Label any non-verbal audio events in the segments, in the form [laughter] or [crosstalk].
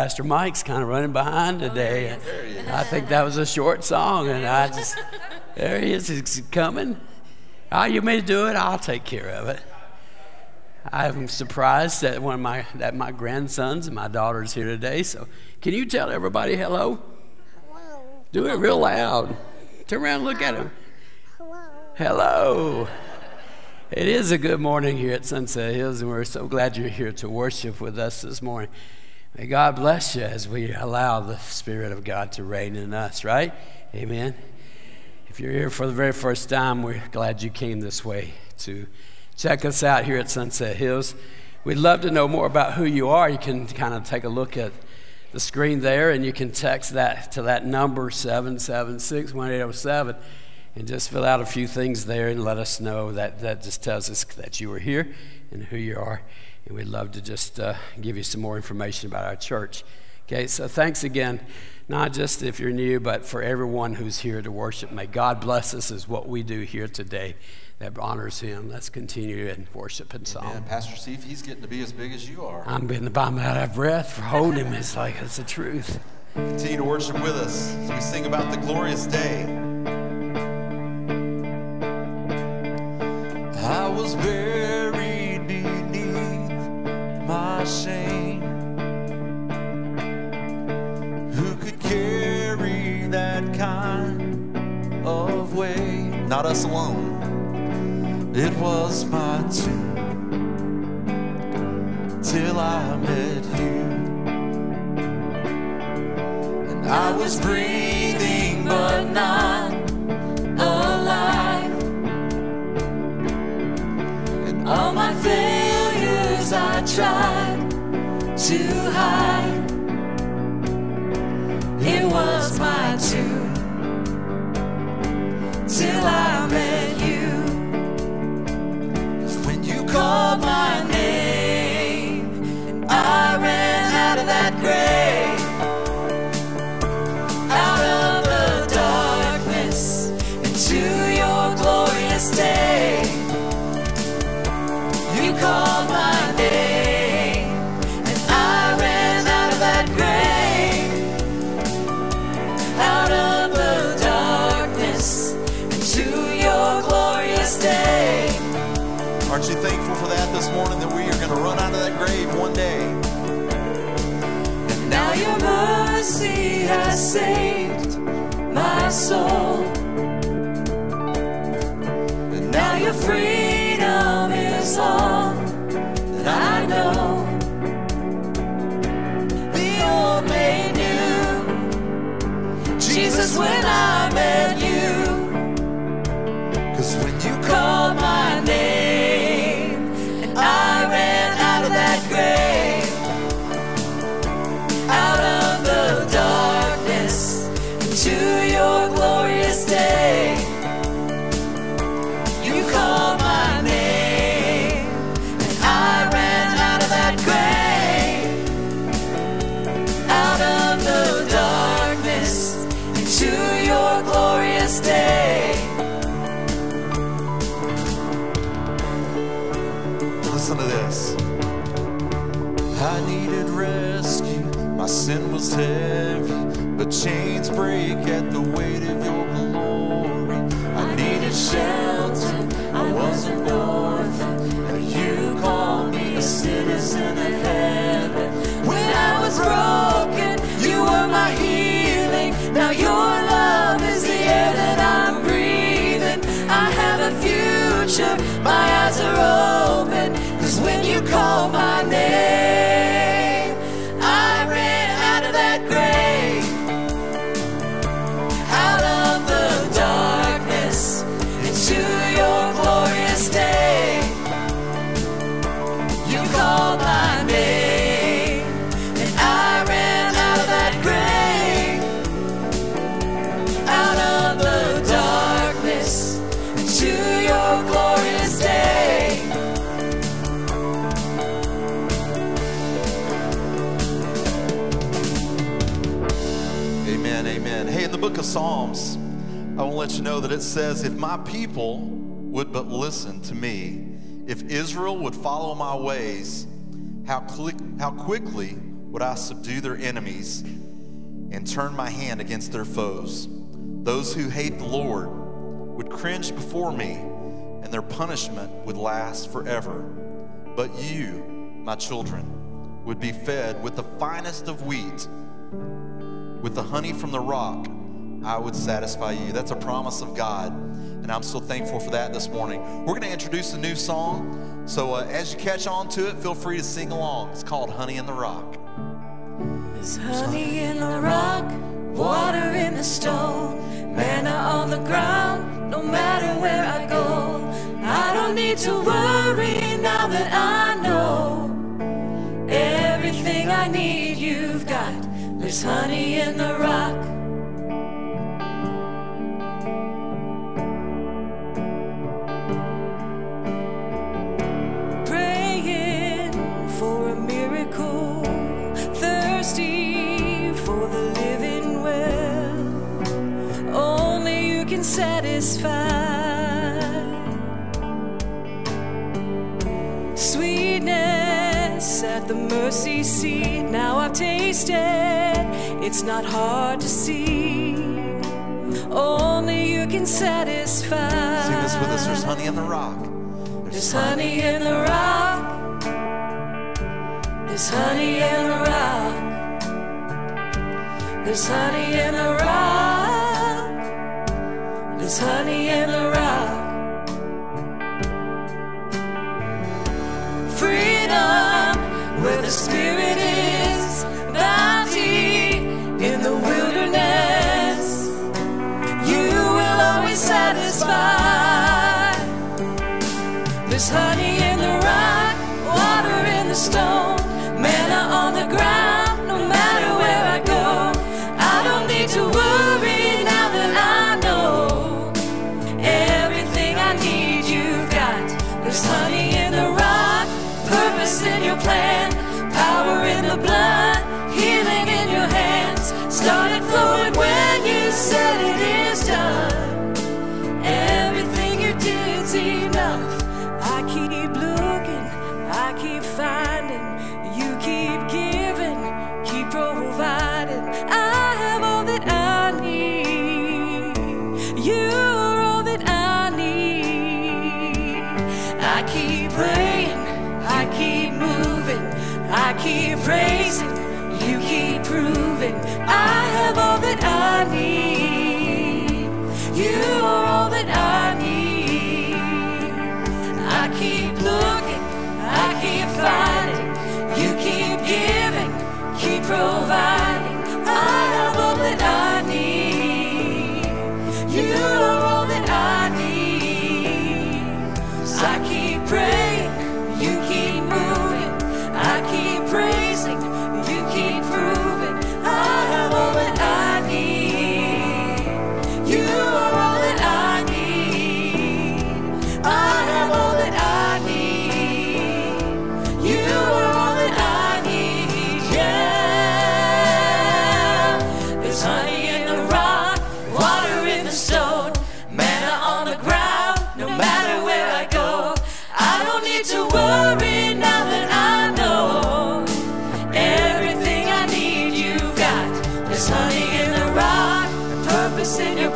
Pastor Mike's kind of running behind today. I think that was a short song, and I [laughs] just there he is. He's coming. Oh, you may do it. I'll take care of it. I'm surprised that one of my that my grandsons and my daughter's here today. So can you tell everybody hello? Hello. Do it real loud. Turn around and look at him. Hello. Hello. It is a good morning here at Sunset Hills, and we're so glad you're here to worship with us this morning. May God bless you as we allow the Spirit of God to reign in us, right? Amen. If you're here for the very first time, we're glad you came this way to check us out here at Sunset Hills. We'd love to know more about who you are. You can kind of take a look at the screen there, and you can text that to that number 776 1807 and just fill out a few things there and let us know that that just tells us that you were here and who you are. And we'd love to just uh, give you some more information about our church. Okay, so thanks again, not just if you're new, but for everyone who's here to worship. May God bless us as what we do here today that honors Him. Let's continue in worship and song. Man, Pastor Steve, he's getting to be as big as you are. I'm getting the bottom out of breath for holding him. It's like it's the truth. Continue to worship with us as we sing about the glorious day. Us alone. It was my tomb till I met you. And I was breathing, but not alive. And all my failures I tried to hide. It was my tune till I Jesus, when I met let you know that it says, If my people would but listen to me, if Israel would follow my ways, how, how quickly would I subdue their enemies and turn my hand against their foes? Those who hate the Lord would cringe before me, and their punishment would last forever. But you, my children, would be fed with the finest of wheat with the honey from the rock, I would satisfy you. That's a promise of God. And I'm so thankful for that this morning. We're going to introduce a new song. So uh, as you catch on to it, feel free to sing along. It's called Honey in the Rock. There's honey in the rock, water in the stone, manna on the ground, no matter where I go. I don't need to worry now that I know everything I need you've got. There's honey in the rock. Satisfy. Sweetness at the mercy seat. Now I've tasted, it's not hard to see. Only you can satisfy. Sing this with us. There's honey in the rock. There's honey in the rock. There's honey in the rock. There's honey in the rock. There's honey in the rock. Freedom where the spirit is. Bounty in the wilderness.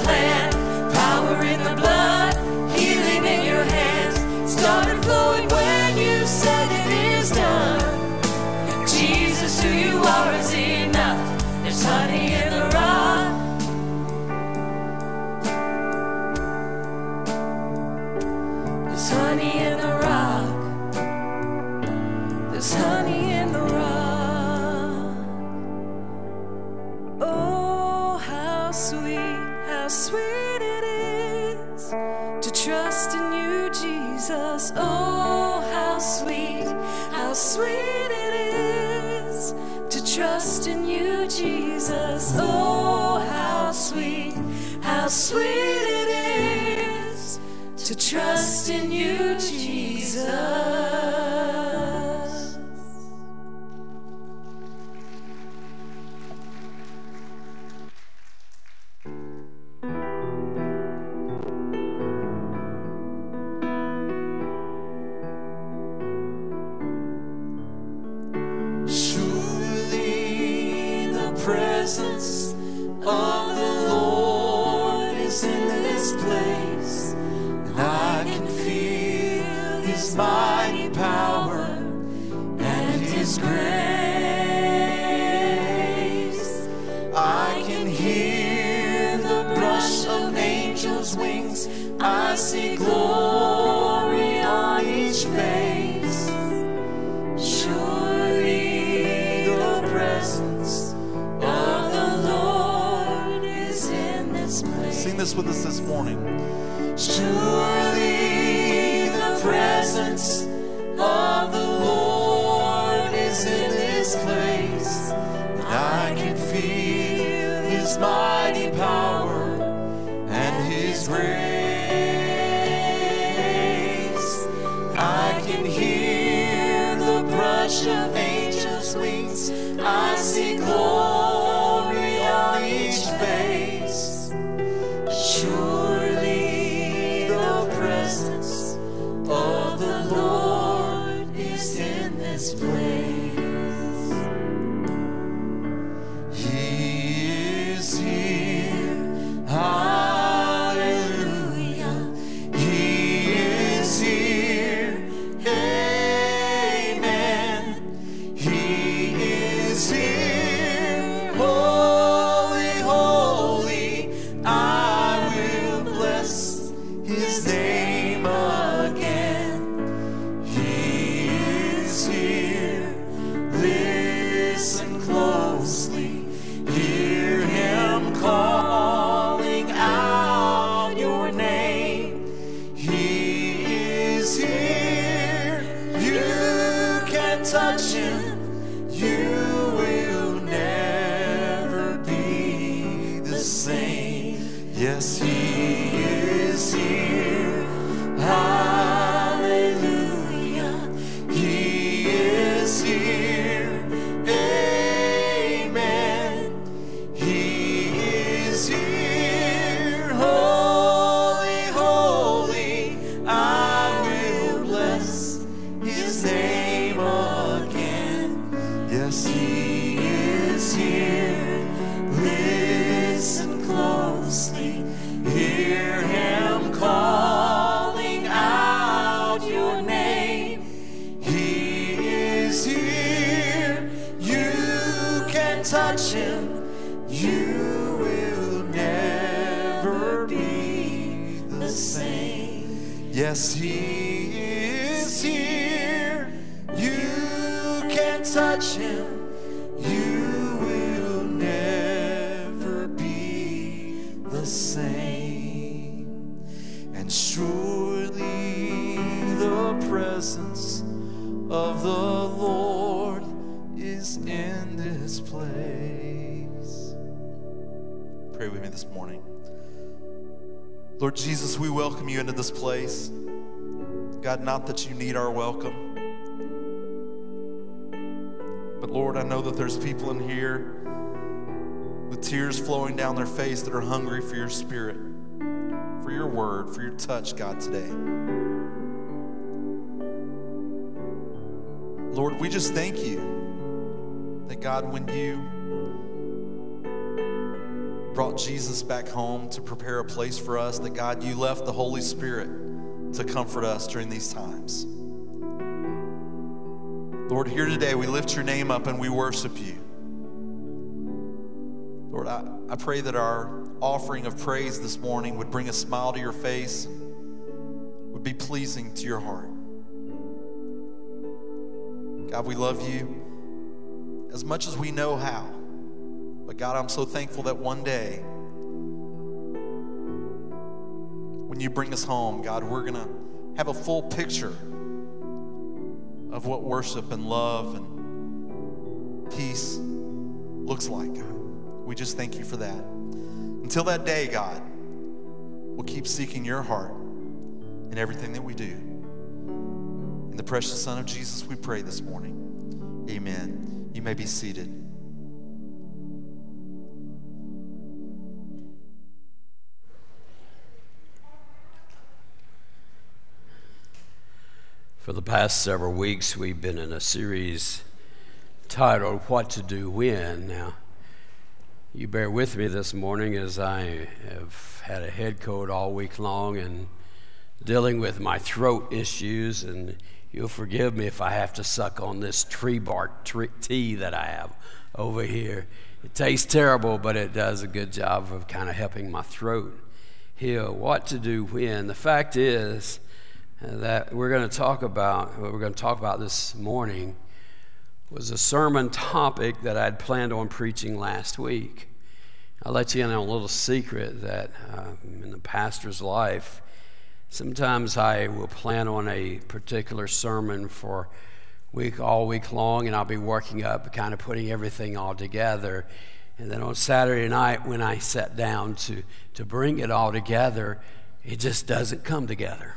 plan. Power in the blood, healing in your hands. Start his mighty power and his grace. touch Him, you will never be the same. Yes, He is here. You can touch Him. Lord Jesus, we welcome you into this place. God, not that you need our welcome, but Lord, I know that there's people in here with tears flowing down their face that are hungry for your spirit, for your word, for your touch, God, today. Lord, we just thank you that, God, when you brought Jesus back home to prepare a place for us, that, God, you left the Holy Spirit to comfort us during these times. Lord, here today we lift your name up and we worship you. Lord, I, I pray that our offering of praise this morning would bring a smile to your face, would be pleasing to your heart. God, we love you as much as we know how. But God, I'm so thankful that one day, when you bring us home, God, we're going to have a full picture of what worship and love and peace looks like. We just thank you for that. Until that day, God, we'll keep seeking your heart in everything that we do. In the precious Son of Jesus, we pray this morning. Amen. You may be seated. For the past several weeks, we've been in a series titled What to Do When. Now, you bear with me this morning as I have had a head cold all week long and dealing with my throat issues, and you'll forgive me if I have to suck on this tree bark tea that I have over here. It tastes terrible, but it does a good job of kind of helping my throat heal. What to do when? The fact is that we're going to talk about, what we're going to talk about this morning, was a sermon topic that I'd planned on preaching last week. I'll let you in on a little secret that uh, in the pastor's life, sometimes I will plan on a particular sermon for week all week long, and I'll be working up, kind of putting everything all together. And then on Saturday night, when I sat down to, to bring it all together, it just doesn't come together.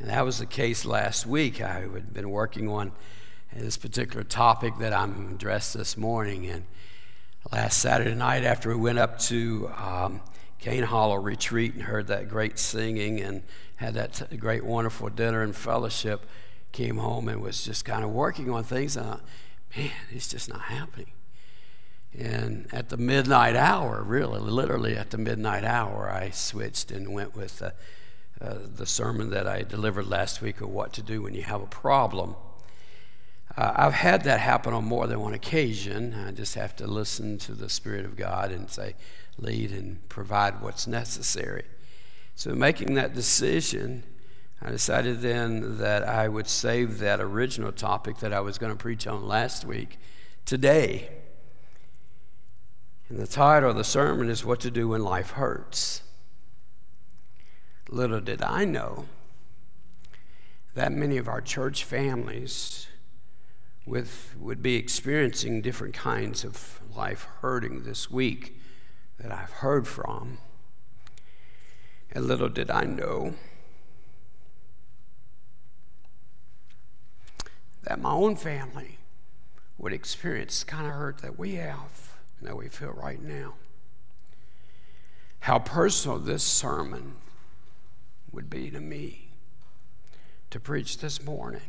And that was the case last week. I had been working on this particular topic that I'm addressed this morning. And last Saturday night, after we went up to um, Cane Hollow Retreat and heard that great singing and had that t- great, wonderful dinner and fellowship, came home and was just kind of working on things. And I man, it's just not happening. And at the midnight hour, really, literally at the midnight hour, I switched and went with uh, uh, the sermon that I delivered last week of what to do when you have a problem. Uh, I've had that happen on more than one occasion. I just have to listen to the Spirit of God and say, lead and provide what's necessary. So, making that decision, I decided then that I would save that original topic that I was going to preach on last week today. And the title of the sermon is What to Do When Life Hurts. Little did I know that many of our church families with, would be experiencing different kinds of life hurting this week that I've heard from. And little did I know that my own family would experience the kind of hurt that we have and that we feel right now. How personal this sermon would be to me to preach this morning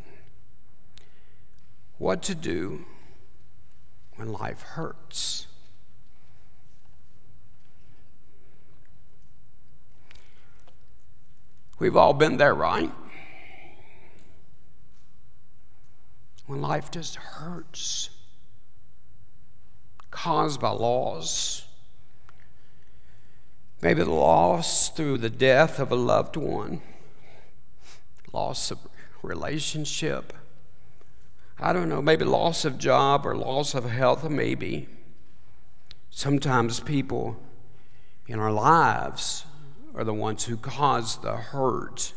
what to do when life hurts. We've all been there, right? When life just hurts, caused by loss. Maybe the loss through the death of a loved one, loss of relationship, I don't know, maybe loss of job or loss of health, maybe. Sometimes people in our lives are the ones who cause the hurt.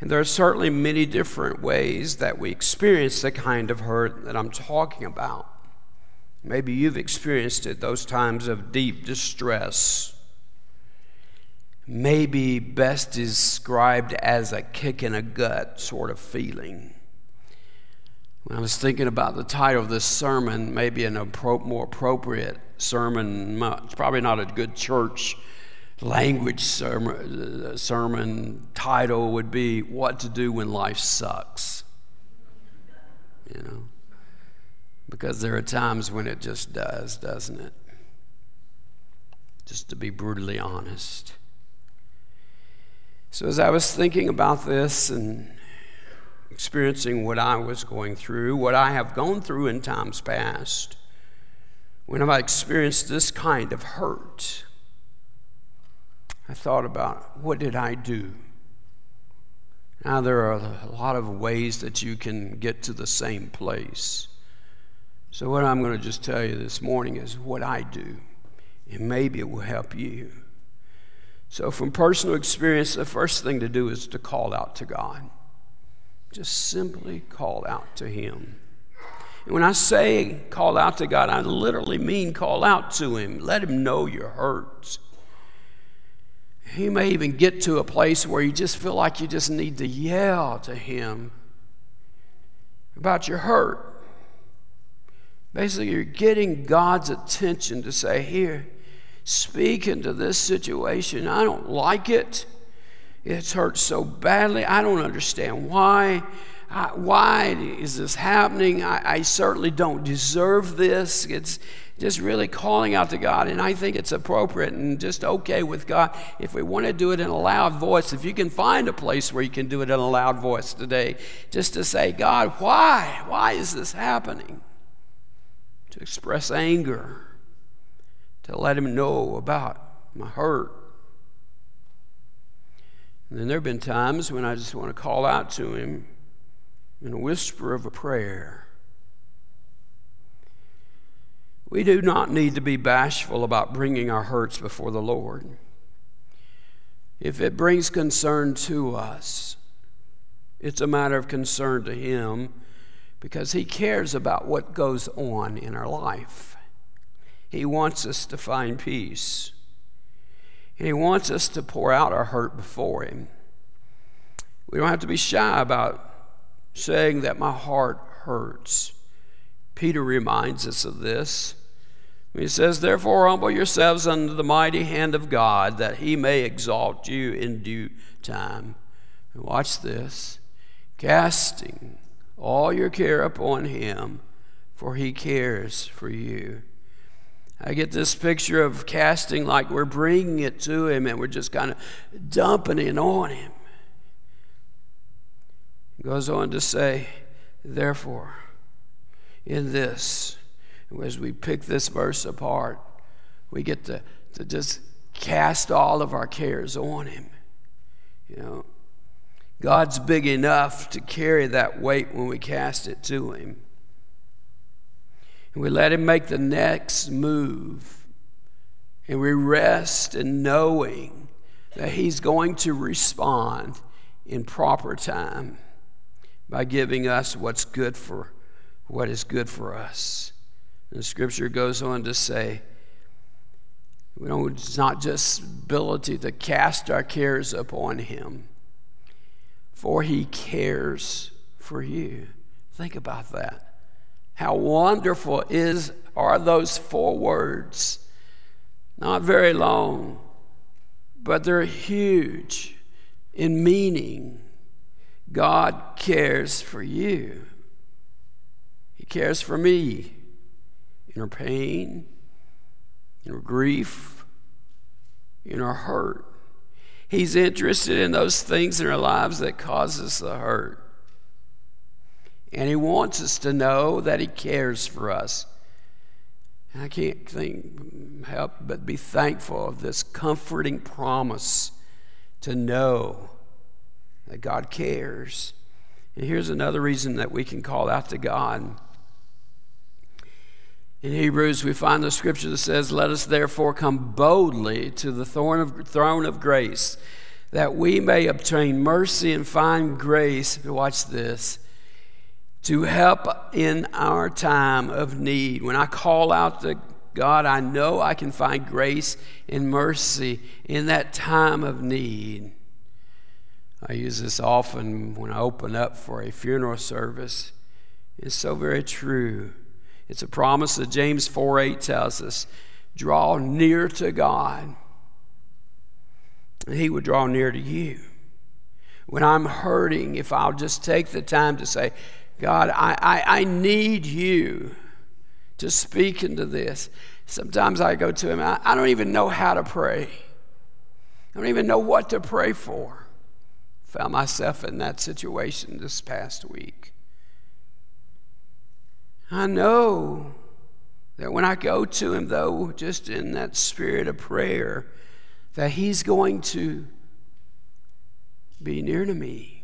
And there are certainly many different ways that we experience the kind of hurt that I'm talking about. Maybe you've experienced it, those times of deep distress. Maybe best described as a kick in a gut sort of feeling. When I was thinking about the title of this sermon, maybe an appro- more appropriate sermon, it's probably not a good church language sermon, uh, sermon title would be What to Do When Life Sucks. You know? Because there are times when it just does, doesn't it? Just to be brutally honest. So, as I was thinking about this and experiencing what I was going through, what I have gone through in times past, when have I experienced this kind of hurt? I thought about what did I do? Now, there are a lot of ways that you can get to the same place. So, what I'm going to just tell you this morning is what I do, and maybe it will help you. So, from personal experience, the first thing to do is to call out to God. Just simply call out to Him. And when I say call out to God, I literally mean call out to Him. Let Him know your hurts. He may even get to a place where you just feel like you just need to yell to Him about your hurt. Basically, you're getting God's attention to say, Here, speak into this situation. I don't like it. It's hurt so badly. I don't understand why. I, why is this happening? I, I certainly don't deserve this. It's just really calling out to God. And I think it's appropriate and just okay with God if we want to do it in a loud voice. If you can find a place where you can do it in a loud voice today, just to say, God, why? Why is this happening? To express anger, to let Him know about my hurt. And then there have been times when I just want to call out to Him in a whisper of a prayer. We do not need to be bashful about bringing our hurts before the Lord. If it brings concern to us, it's a matter of concern to Him because He cares about what goes on in our life. He wants us to find peace, and He wants us to pour out our hurt before Him. We don't have to be shy about saying that my heart hurts. Peter reminds us of this. He says, Therefore, humble yourselves under the mighty hand of God, that he may exalt you in due time. And watch this casting all your care upon him, for he cares for you. I get this picture of casting like we're bringing it to him and we're just kind of dumping it on him goes on to say, therefore, in this, as we pick this verse apart, we get to, to just cast all of our cares on Him. You know, God's big enough to carry that weight when we cast it to Him. And we let Him make the next move. And we rest in knowing that He's going to respond in proper time by giving us what's good for what is good for us. And the scripture goes on to say, we don't, it's not just ability to cast our cares upon him, for he cares for you. Think about that. How wonderful is are those four words? Not very long, but they're huge in meaning God cares for you. He cares for me in our pain, in our grief, in our hurt. He's interested in those things in our lives that cause us the hurt. And He wants us to know that He cares for us. And I can't think, help but be thankful of this comforting promise to know that God cares. And here's another reason that we can call out to God. In Hebrews, we find the scripture that says, Let us therefore come boldly to the throne of grace, that we may obtain mercy and find grace. Watch this to help in our time of need. When I call out to God, I know I can find grace and mercy in that time of need. I use this often when I open up for a funeral service. It's so very true. It's a promise that James 4 8 tells us draw near to God, and He will draw near to you. When I'm hurting, if I'll just take the time to say, God, I, I, I need you to speak into this. Sometimes I go to Him, I, I don't even know how to pray, I don't even know what to pray for. Found myself in that situation this past week. I know that when I go to Him, though, just in that spirit of prayer, that He's going to be near to me.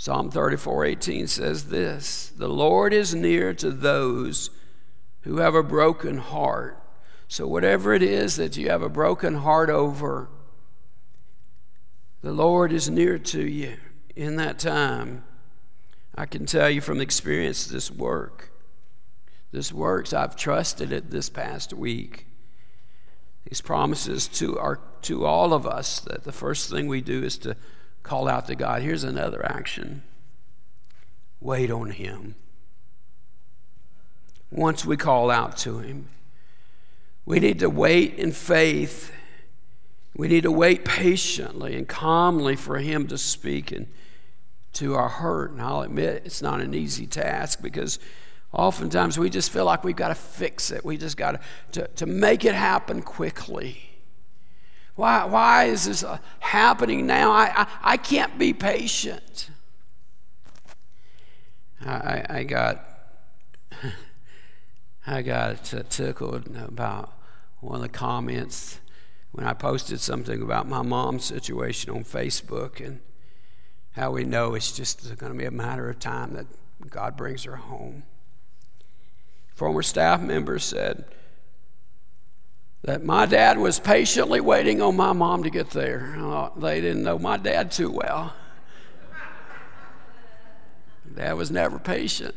Psalm 34 18 says this The Lord is near to those who have a broken heart. So, whatever it is that you have a broken heart over, the Lord is near to you in that time. I can tell you from experience this work. This works. I've trusted it this past week. These promises to our to all of us that the first thing we do is to call out to God. Here's another action. Wait on him. Once we call out to him, we need to wait in faith we need to wait patiently and calmly for Him to speak and to our hurt. And I'll admit it's not an easy task because oftentimes we just feel like we've got to fix it. We just got to, to make it happen quickly. Why, why is this uh, happening now? I, I, I can't be patient. I, I got I got [laughs] tickled about one of the comments when I posted something about my mom's situation on Facebook and how we know it's just going to be a matter of time that God brings her home. Former staff members said that my dad was patiently waiting on my mom to get there. Uh, they didn't know my dad too well. Dad was never patient.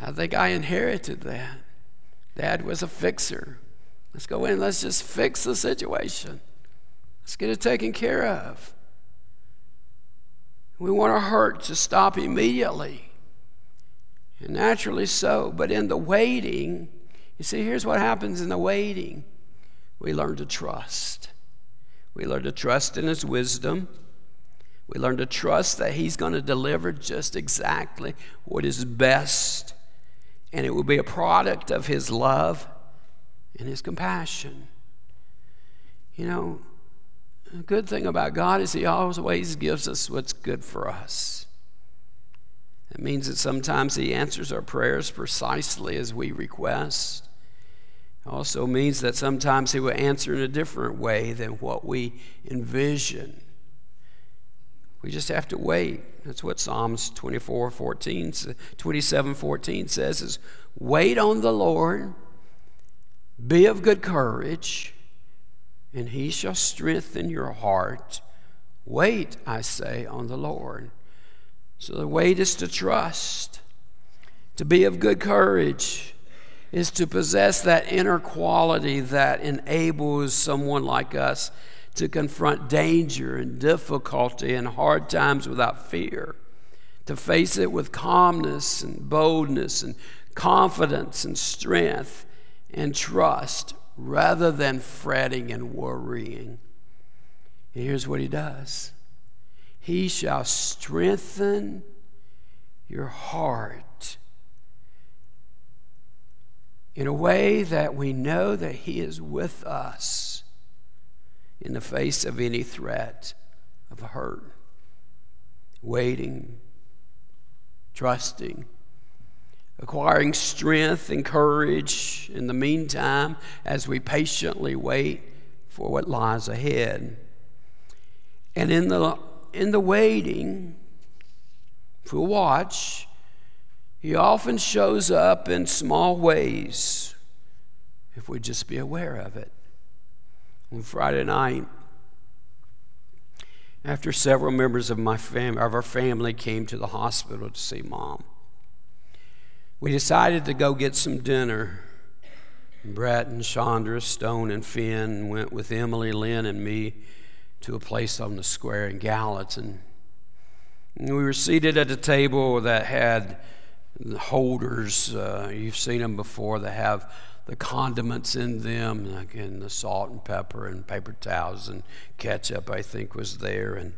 I think I inherited that. Dad was a fixer. Let's go in, let's just fix the situation. Let's get it taken care of. We want our hurt to stop immediately. And naturally so, but in the waiting, you see, here's what happens in the waiting we learn to trust. We learn to trust in His wisdom. We learn to trust that He's going to deliver just exactly what is best, and it will be a product of His love and His compassion. You know, the good thing about God is He always gives us what's good for us. It means that sometimes He answers our prayers precisely as we request. It also means that sometimes He will answer in a different way than what we envision. We just have to wait. That's what Psalms 24, 14, 27, 14 says is wait on the Lord be of good courage, and he shall strengthen your heart. Wait, I say, on the Lord. So the wait is to trust. To be of good courage is to possess that inner quality that enables someone like us to confront danger and difficulty and hard times without fear, to face it with calmness and boldness and confidence and strength and trust rather than fretting and worrying. And here's what he does He shall strengthen your heart in a way that we know that He is with us in the face of any threat of hurt, waiting, trusting acquiring strength and courage in the meantime as we patiently wait for what lies ahead. And in the, in the waiting, we watch, he often shows up in small ways if we just be aware of it. On Friday night, after several members of, my fam- of our family came to the hospital to see mom. We decided to go get some dinner. Brett and Chandra, Stone and Finn went with Emily, Lynn, and me to a place on the square in Gallatin. And we were seated at a table that had holders. Uh, you've seen them before that have the condiments in them, like in the salt and pepper and paper towels and ketchup, I think was there. And,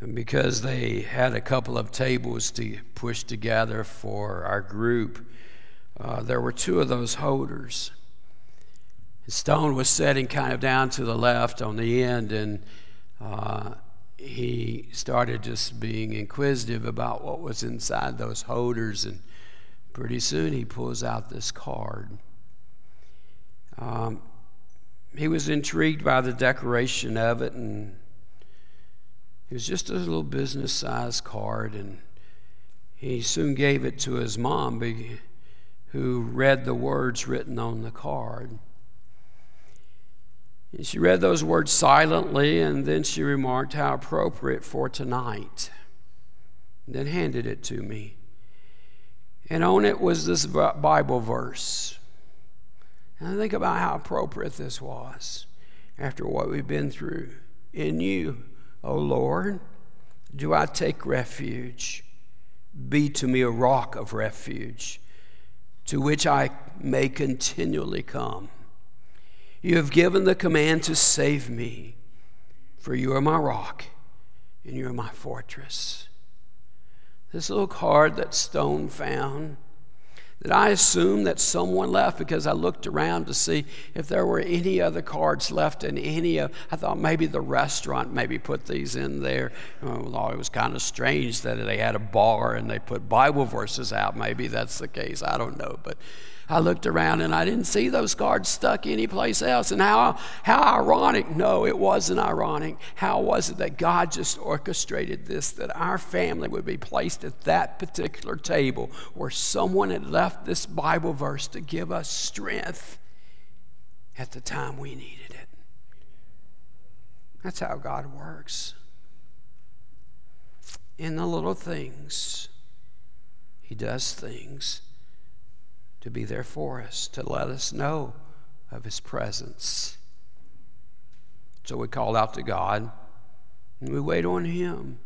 and because they had a couple of tables to push together for our group, uh, there were two of those holders. Stone was sitting kind of down to the left on the end, and uh, he started just being inquisitive about what was inside those holders. And Pretty soon he pulls out this card. Um, he was intrigued by the decoration of it, and it was just a little business sized card. And he soon gave it to his mom, who read the words written on the card. And she read those words silently, and then she remarked how appropriate for tonight, and then handed it to me. And on it was this Bible verse. And I think about how appropriate this was after what we've been through. In you, O Lord, do I take refuge. Be to me a rock of refuge, to which I may continually come. You have given the command to save me, for you are my rock and you are my fortress this little card that Stone found that I assumed that someone left because I looked around to see if there were any other cards left in any of. I thought maybe the restaurant maybe put these in there. Oh, well, it was kind of strange that they had a bar and they put Bible verses out. Maybe that's the case. I don't know, but I looked around and I didn't see those cards stuck anyplace else. And how, how ironic. No, it wasn't ironic. How was it that God just orchestrated this, that our family would be placed at that particular table where someone had left this Bible verse to give us strength at the time we needed it? That's how God works. In the little things, He does things to be there for us, to let us know of His presence. So we call out to God and we wait on Him.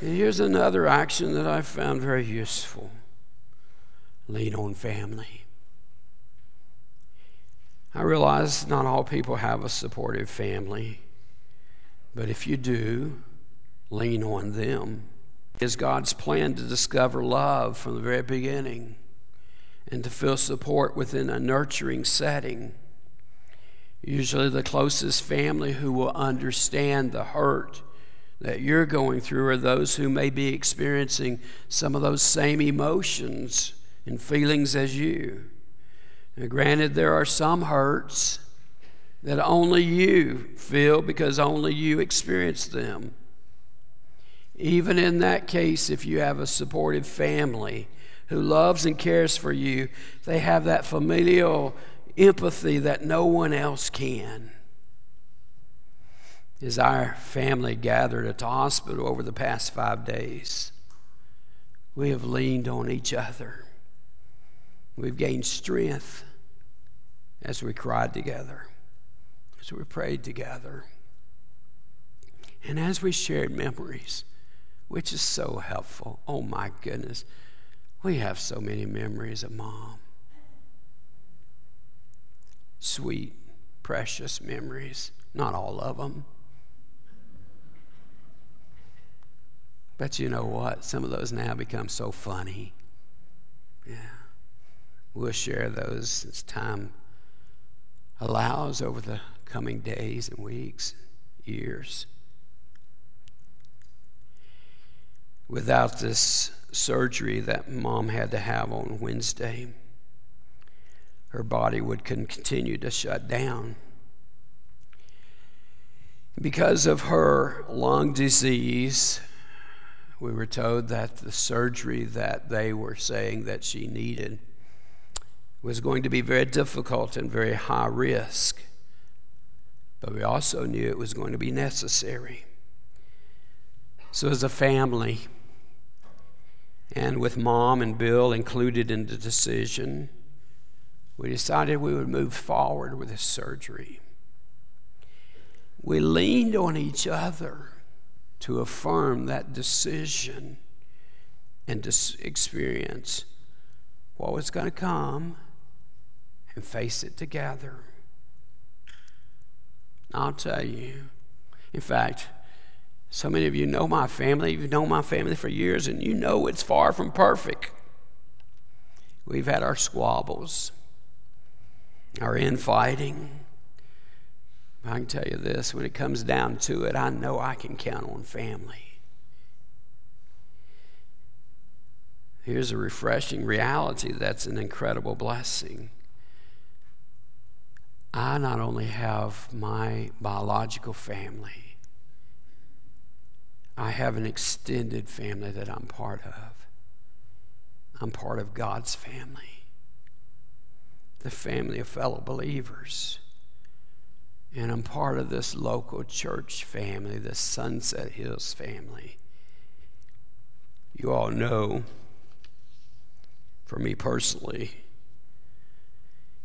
And here's another action that I found very useful lean on family. I realize not all people have a supportive family, but if you do, lean on them. Is God's plan to discover love from the very beginning and to feel support within a nurturing setting. Usually, the closest family who will understand the hurt that you're going through are those who may be experiencing some of those same emotions and feelings as you. Now, granted, there are some hurts that only you feel because only you experience them. Even in that case, if you have a supportive family, who loves and cares for you, they have that familial empathy that no one else can. As our family gathered at the hospital over the past five days, we have leaned on each other. We've gained strength as we cried together, as we prayed together, and as we shared memories, which is so helpful. Oh my goodness. We have so many memories of mom. Sweet, precious memories. Not all of them. But you know what? Some of those now become so funny. Yeah. We'll share those as time allows over the coming days and weeks, years. Without this surgery that mom had to have on Wednesday, her body would continue to shut down. Because of her lung disease, we were told that the surgery that they were saying that she needed was going to be very difficult and very high risk. but we also knew it was going to be necessary. So, as a family, and with mom and Bill included in the decision, we decided we would move forward with the surgery. We leaned on each other to affirm that decision and to experience what was going to come and face it together. I'll tell you. In fact, so many of you know my family. You've known my family for years, and you know it's far from perfect. We've had our squabbles, our infighting. I can tell you this when it comes down to it, I know I can count on family. Here's a refreshing reality that's an incredible blessing. I not only have my biological family, I have an extended family that I'm part of. I'm part of God's family, the family of fellow believers. And I'm part of this local church family, the Sunset Hills family. You all know, for me personally,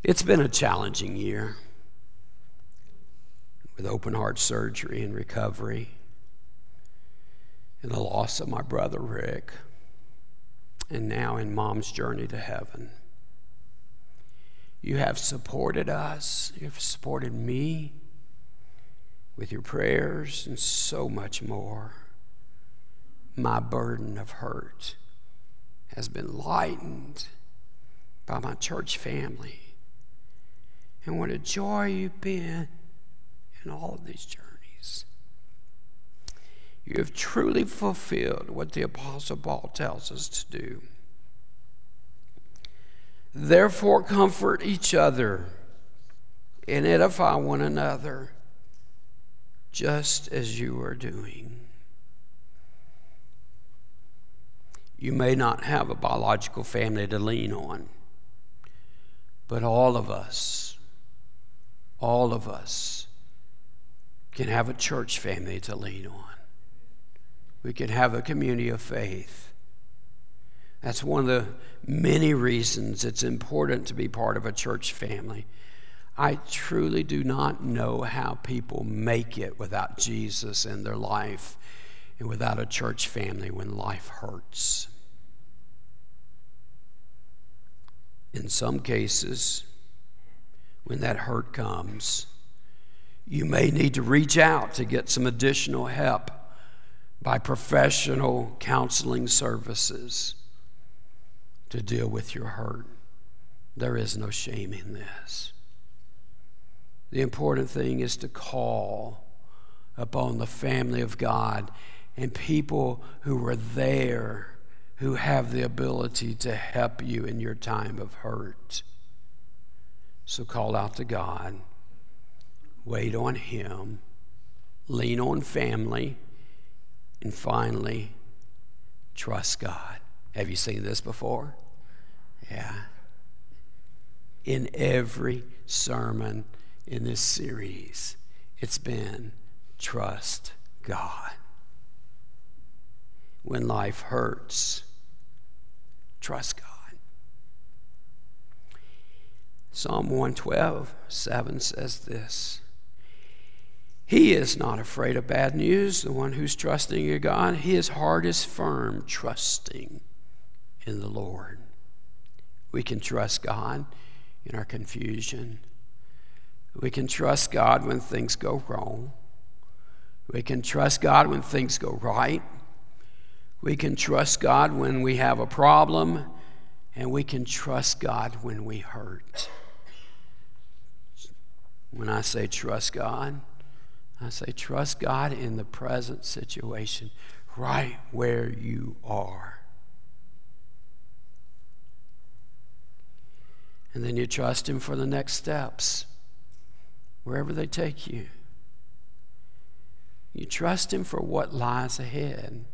it's been a challenging year with open heart surgery and recovery, and the loss of my brother Rick, and now in mom's journey to heaven. You have supported us, you have supported me with your prayers, and so much more. My burden of hurt has been lightened by my church family and what a joy you've been in all of these journeys. You have truly fulfilled what the Apostle Paul tells us to do. Therefore, comfort each other and edify one another, just as you are doing. You may not have a biological family to lean on, but all of us all of us can have a church family to lean on. We can have a community of faith. That's one of the many reasons it's important to be part of a church family. I truly do not know how people make it without Jesus in their life and without a church family when life hurts. In some cases, when that hurt comes, you may need to reach out to get some additional help by professional counseling services to deal with your hurt. There is no shame in this. The important thing is to call upon the family of God and people who are there who have the ability to help you in your time of hurt. So call out to God, wait on Him, lean on family, and finally, trust God. Have you seen this before? Yeah. In every sermon in this series, it's been trust God. When life hurts, trust God. Psalm 112, 7 says this He is not afraid of bad news, the one who's trusting in God. His heart is firm, trusting in the Lord. We can trust God in our confusion. We can trust God when things go wrong. We can trust God when things go right. We can trust God when we have a problem. And we can trust God when we hurt. When I say trust God, I say trust God in the present situation, right where you are. And then you trust Him for the next steps, wherever they take you. You trust Him for what lies ahead.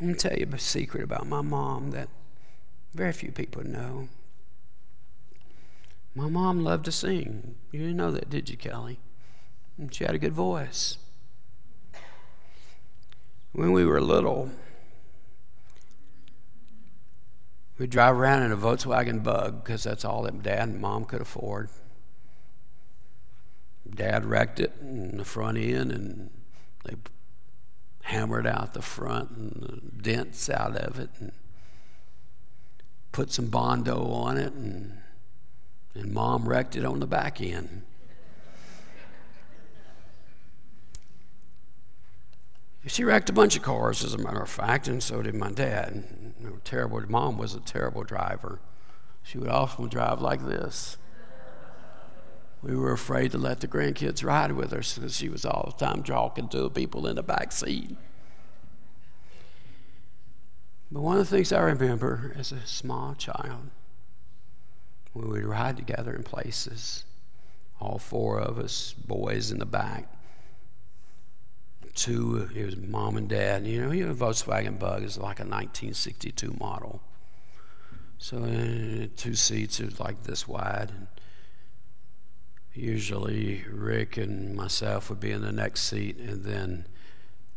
I'm going to tell you a secret about my mom that very few people know. My mom loved to sing. You didn't know that, did you, Kelly? And she had a good voice. When we were little, we'd drive around in a Volkswagen bug because that's all that dad and mom could afford. Dad wrecked it in the front end and they hammered out the front and the dents out of it and put some Bondo on it and and mom wrecked it on the back end. She wrecked a bunch of cars, as a matter of fact, and so did my dad. Terrible. Mom was a terrible driver. She would often drive like this. We were afraid to let the grandkids ride with her because she was all the time talking to the people in the back seat. But one of the things I remember as a small child we would ride together in places, all four of us, boys in the back. Two, it was mom and dad. You know, you know, Volkswagen Bug is like a 1962 model. So uh, two seats are like this wide. And usually Rick and myself would be in the next seat, and then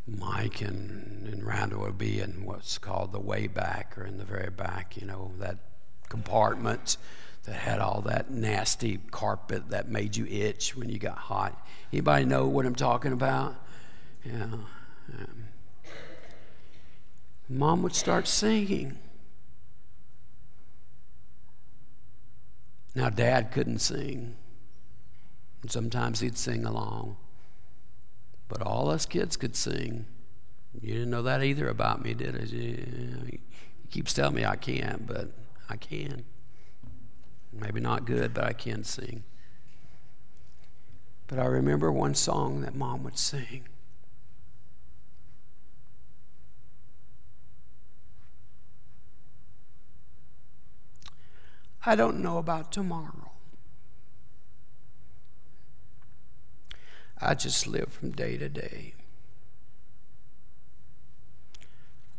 Mike and, and Randall would be in what's called the way back or in the very back, you know, that compartment that had all that nasty carpet that made you itch when you got hot. Anybody know what I'm talking about? Yeah. Um, Mom would start singing. Now, Dad couldn't sing. And sometimes he'd sing along. But all us kids could sing. You didn't know that either about me, did you? He keeps telling me I can't, but I can. Maybe not good, but I can sing. But I remember one song that mom would sing. I don't know about tomorrow. I just live from day to day.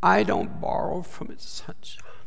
I don't borrow from its sunshine.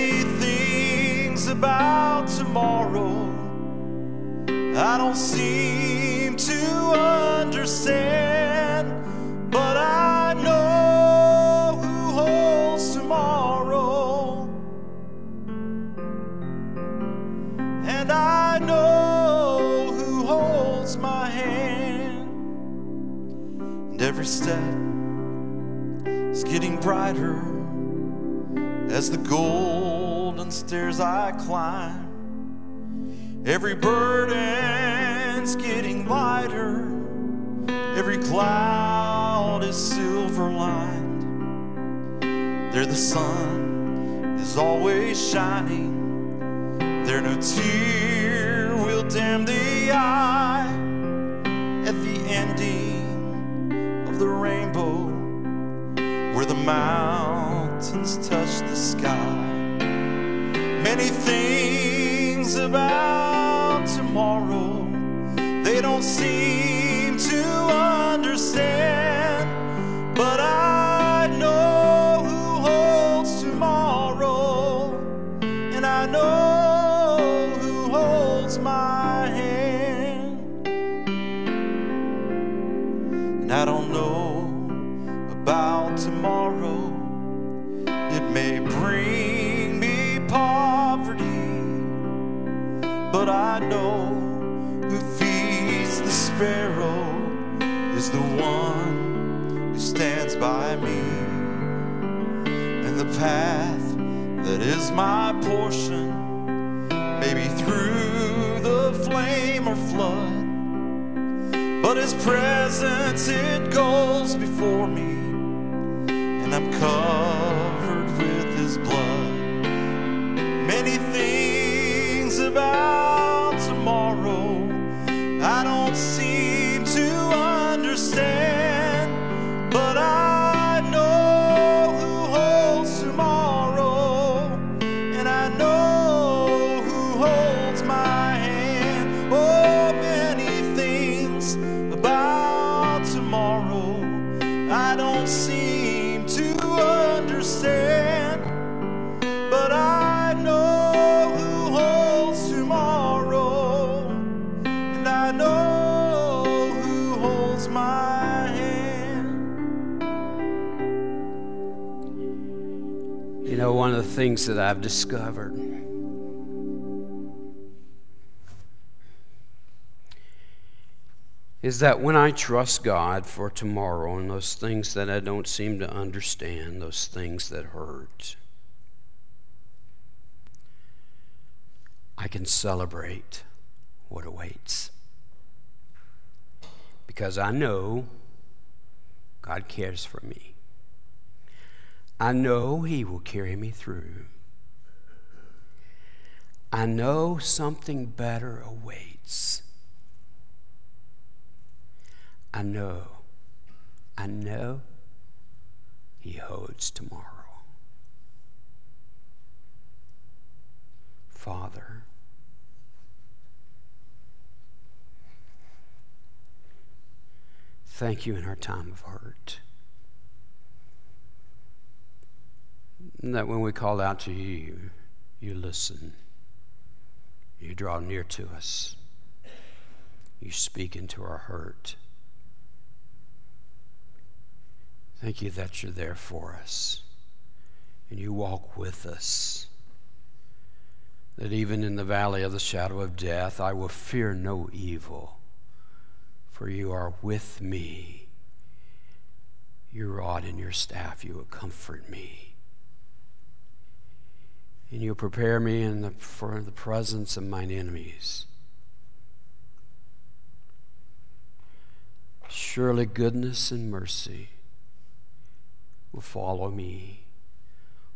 Many things about tomorrow I don't seem to understand, but I know who holds tomorrow, and I know. Who holds my hand, and every step is getting brighter as the stairs I climb. Every burden's getting lighter, every cloud is silver lined. There, the sun is always shining, there, no tear will dim the eye at the ending of the rainbow where the mountains touch the sky. Many things about tomorrow, they don't seem to understand, but I my portion, maybe through the flame or flood, but his presence it goes before me things that I've discovered is that when I trust God for tomorrow and those things that I don't seem to understand, those things that hurt, I can celebrate what awaits. Because I know God cares for me. I know He will carry me through. I know something better awaits. I know, I know He holds tomorrow. Father, thank you in our time of hurt. And that when we call out to you, you listen. You draw near to us. You speak into our hurt. Thank you that you're there for us and you walk with us. That even in the valley of the shadow of death, I will fear no evil, for you are with me. Your rod and your staff, you will comfort me. And you'll prepare me the, for the presence of mine enemies. Surely goodness and mercy will follow me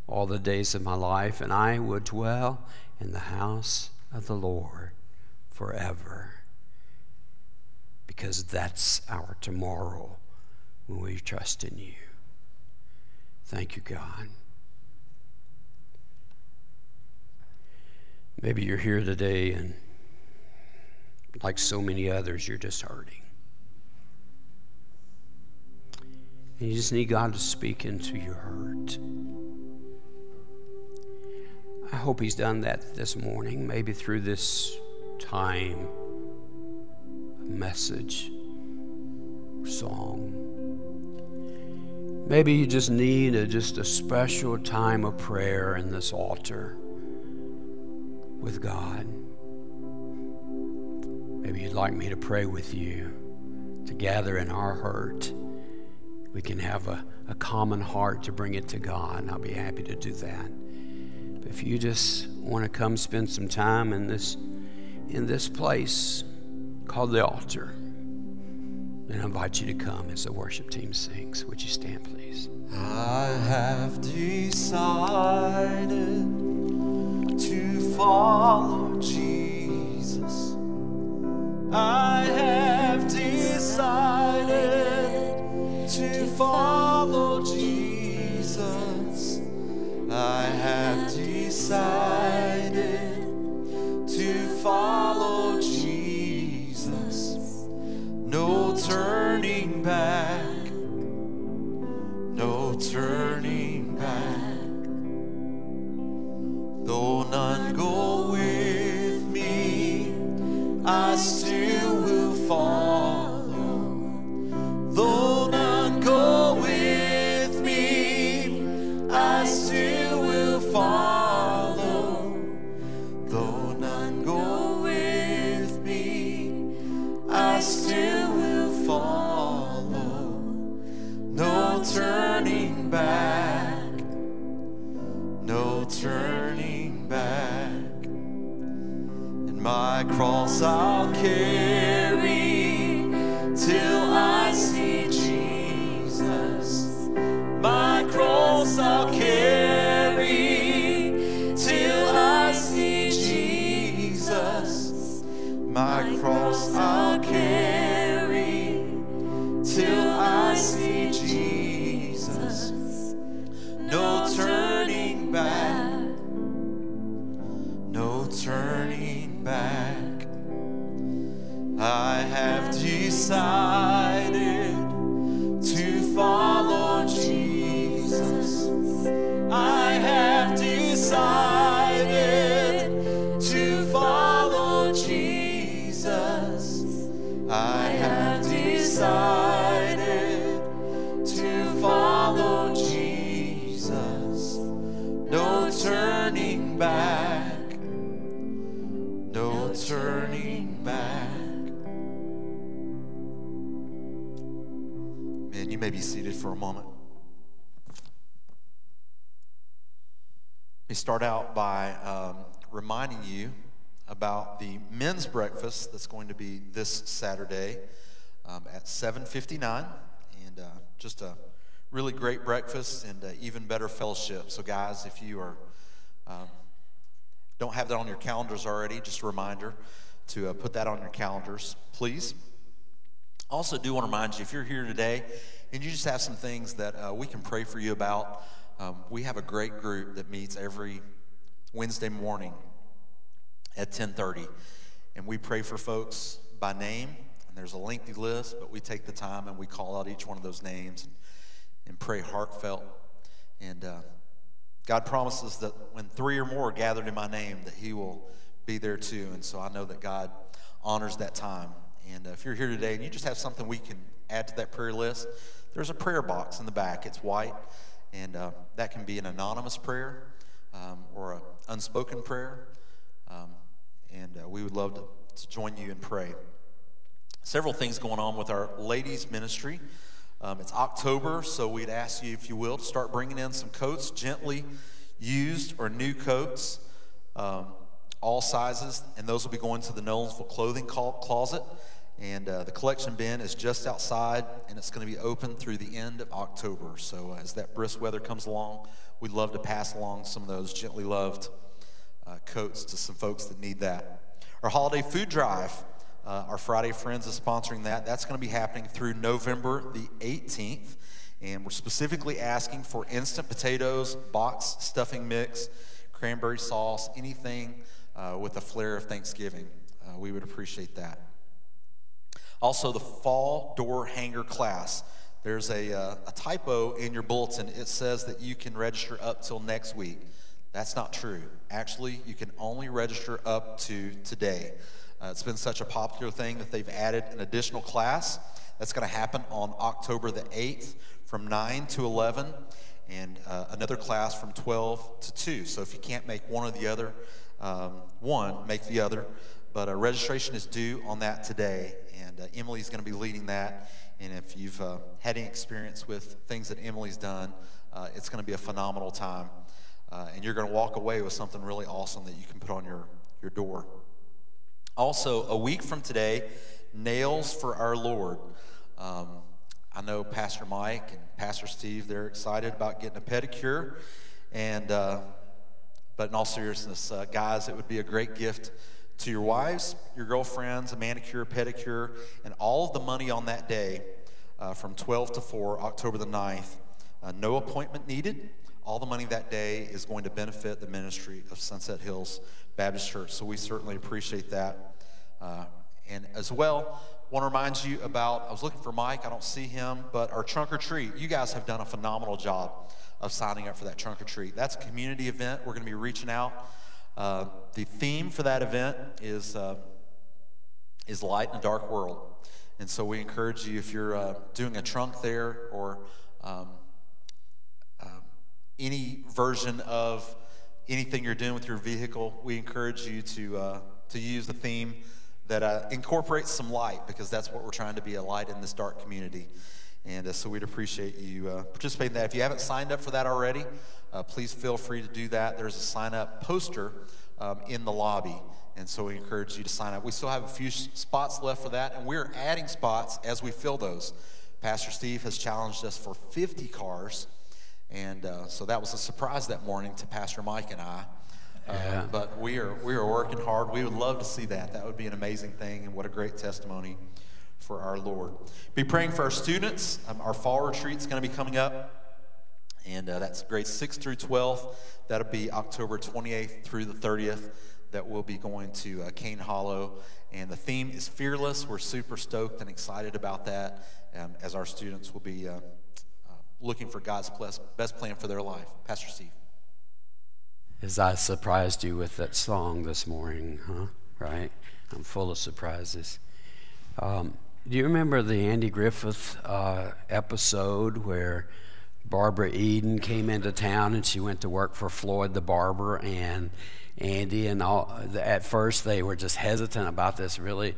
all the days of my life, and I will dwell in the house of the Lord forever. Because that's our tomorrow when we trust in you. Thank you, God. Maybe you're here today and, like so many others, you're just hurting. And you just need God to speak into your hurt. I hope He's done that this morning, maybe through this time, message, song. Maybe you just need a, just a special time of prayer in this altar with God. Maybe you'd like me to pray with you together in our hurt. We can have a, a common heart to bring it to God, and I'll be happy to do that. But if you just want to come spend some time in this in this place called the altar, then I invite you to come as the worship team sings. Would you stand, please? I have decided to follow Jesus. I have turning back. Man, you may be seated for a moment. Let me start out by um, reminding you about the men's breakfast that's going to be this Saturday um, at 7:59, and uh, just a really great breakfast and uh, even better fellowship. So, guys, if you are um, don't have that on your calendars already, just a reminder to uh, put that on your calendars, please. Also, do want to remind you if you're here today and you just have some things that uh, we can pray for you about, um, we have a great group that meets every Wednesday morning at 10:30, and we pray for folks by name. And there's a lengthy list, but we take the time and we call out each one of those names and, and pray heartfelt. And uh, God promises that when three or more are gathered in my name, that He will be there too. And so I know that God honors that time. And uh, if you're here today and you just have something we can add to that prayer list, there's a prayer box in the back. It's white, and uh, that can be an anonymous prayer um, or an unspoken prayer. Um, and uh, we would love to, to join you and pray. Several things going on with our ladies' ministry. Um, it's October, so we'd ask you, if you will, to start bringing in some coats, gently used or new coats, um, all sizes, and those will be going to the Nolensville clothing clo- closet. And uh, the collection bin is just outside, and it's going to be open through the end of October. So uh, as that brisk weather comes along, we'd love to pass along some of those gently loved uh, coats to some folks that need that. Our holiday food drive, uh, our Friday Friends is sponsoring that. That's going to be happening through November the 18th. And we're specifically asking for instant potatoes, box stuffing mix, cranberry sauce, anything uh, with a flair of Thanksgiving. Uh, we would appreciate that. Also, the fall door hanger class. There's a, uh, a typo in your bulletin. It says that you can register up till next week. That's not true. Actually, you can only register up to today. Uh, it's been such a popular thing that they've added an additional class that's going to happen on October the 8th from 9 to 11, and uh, another class from 12 to 2. So if you can't make one or the other, um, one, make the other. But uh, registration is due on that today, and uh, Emily's going to be leading that. And if you've uh, had any experience with things that Emily's done, uh, it's going to be a phenomenal time. Uh, and you're going to walk away with something really awesome that you can put on your, your door. Also, a week from today, Nails for Our Lord. Um, I know Pastor Mike and Pastor Steve, they're excited about getting a pedicure. And, uh, but in all seriousness, uh, guys, it would be a great gift to your wives, your girlfriends, a manicure, pedicure, and all of the money on that day uh, from 12 to 4, October the 9th. Uh, no appointment needed. All the money that day is going to benefit the ministry of Sunset Hills Baptist Church. So we certainly appreciate that. Uh, and as well, want to remind you about I was looking for Mike, I don't see him, but our trunk or treat. You guys have done a phenomenal job of signing up for that trunk or treat. That's a community event. We're going to be reaching out. Uh, the theme for that event is uh, is light in a dark world. And so we encourage you if you're uh, doing a trunk there or um, any version of anything you're doing with your vehicle, we encourage you to, uh, to use the theme that uh, incorporates some light because that's what we're trying to be a light in this dark community. And uh, so we'd appreciate you uh, participating in that. If you haven't signed up for that already, uh, please feel free to do that. There's a sign up poster um, in the lobby. And so we encourage you to sign up. We still have a few spots left for that, and we're adding spots as we fill those. Pastor Steve has challenged us for 50 cars, and uh, so that was a surprise that morning to Pastor Mike and I. Uh, Yeah. but we are we are working hard. We would love to see that. That would be an amazing thing, and what a great testimony for our Lord. Be praying for our students. Um, our fall retreat is going to be coming up, and uh, that's grades 6 through 12. That'll be October 28th through the 30th. That we'll be going to uh, Cane Hollow, and the theme is fearless. We're super stoked and excited about that, um, as our students will be uh, uh, looking for God's best plan for their life. Pastor Steve. As I surprised you with that song this morning, huh? Right? I'm full of surprises. Um, do you remember the Andy Griffith uh, episode where Barbara Eden came into town and she went to work for Floyd the barber and Andy and all? At first, they were just hesitant about this really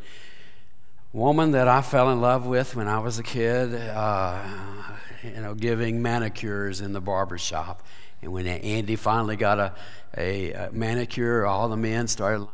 woman that I fell in love with when I was a kid, uh, you know, giving manicures in the barber shop. And when Andy finally got a, a, a manicure, all the men started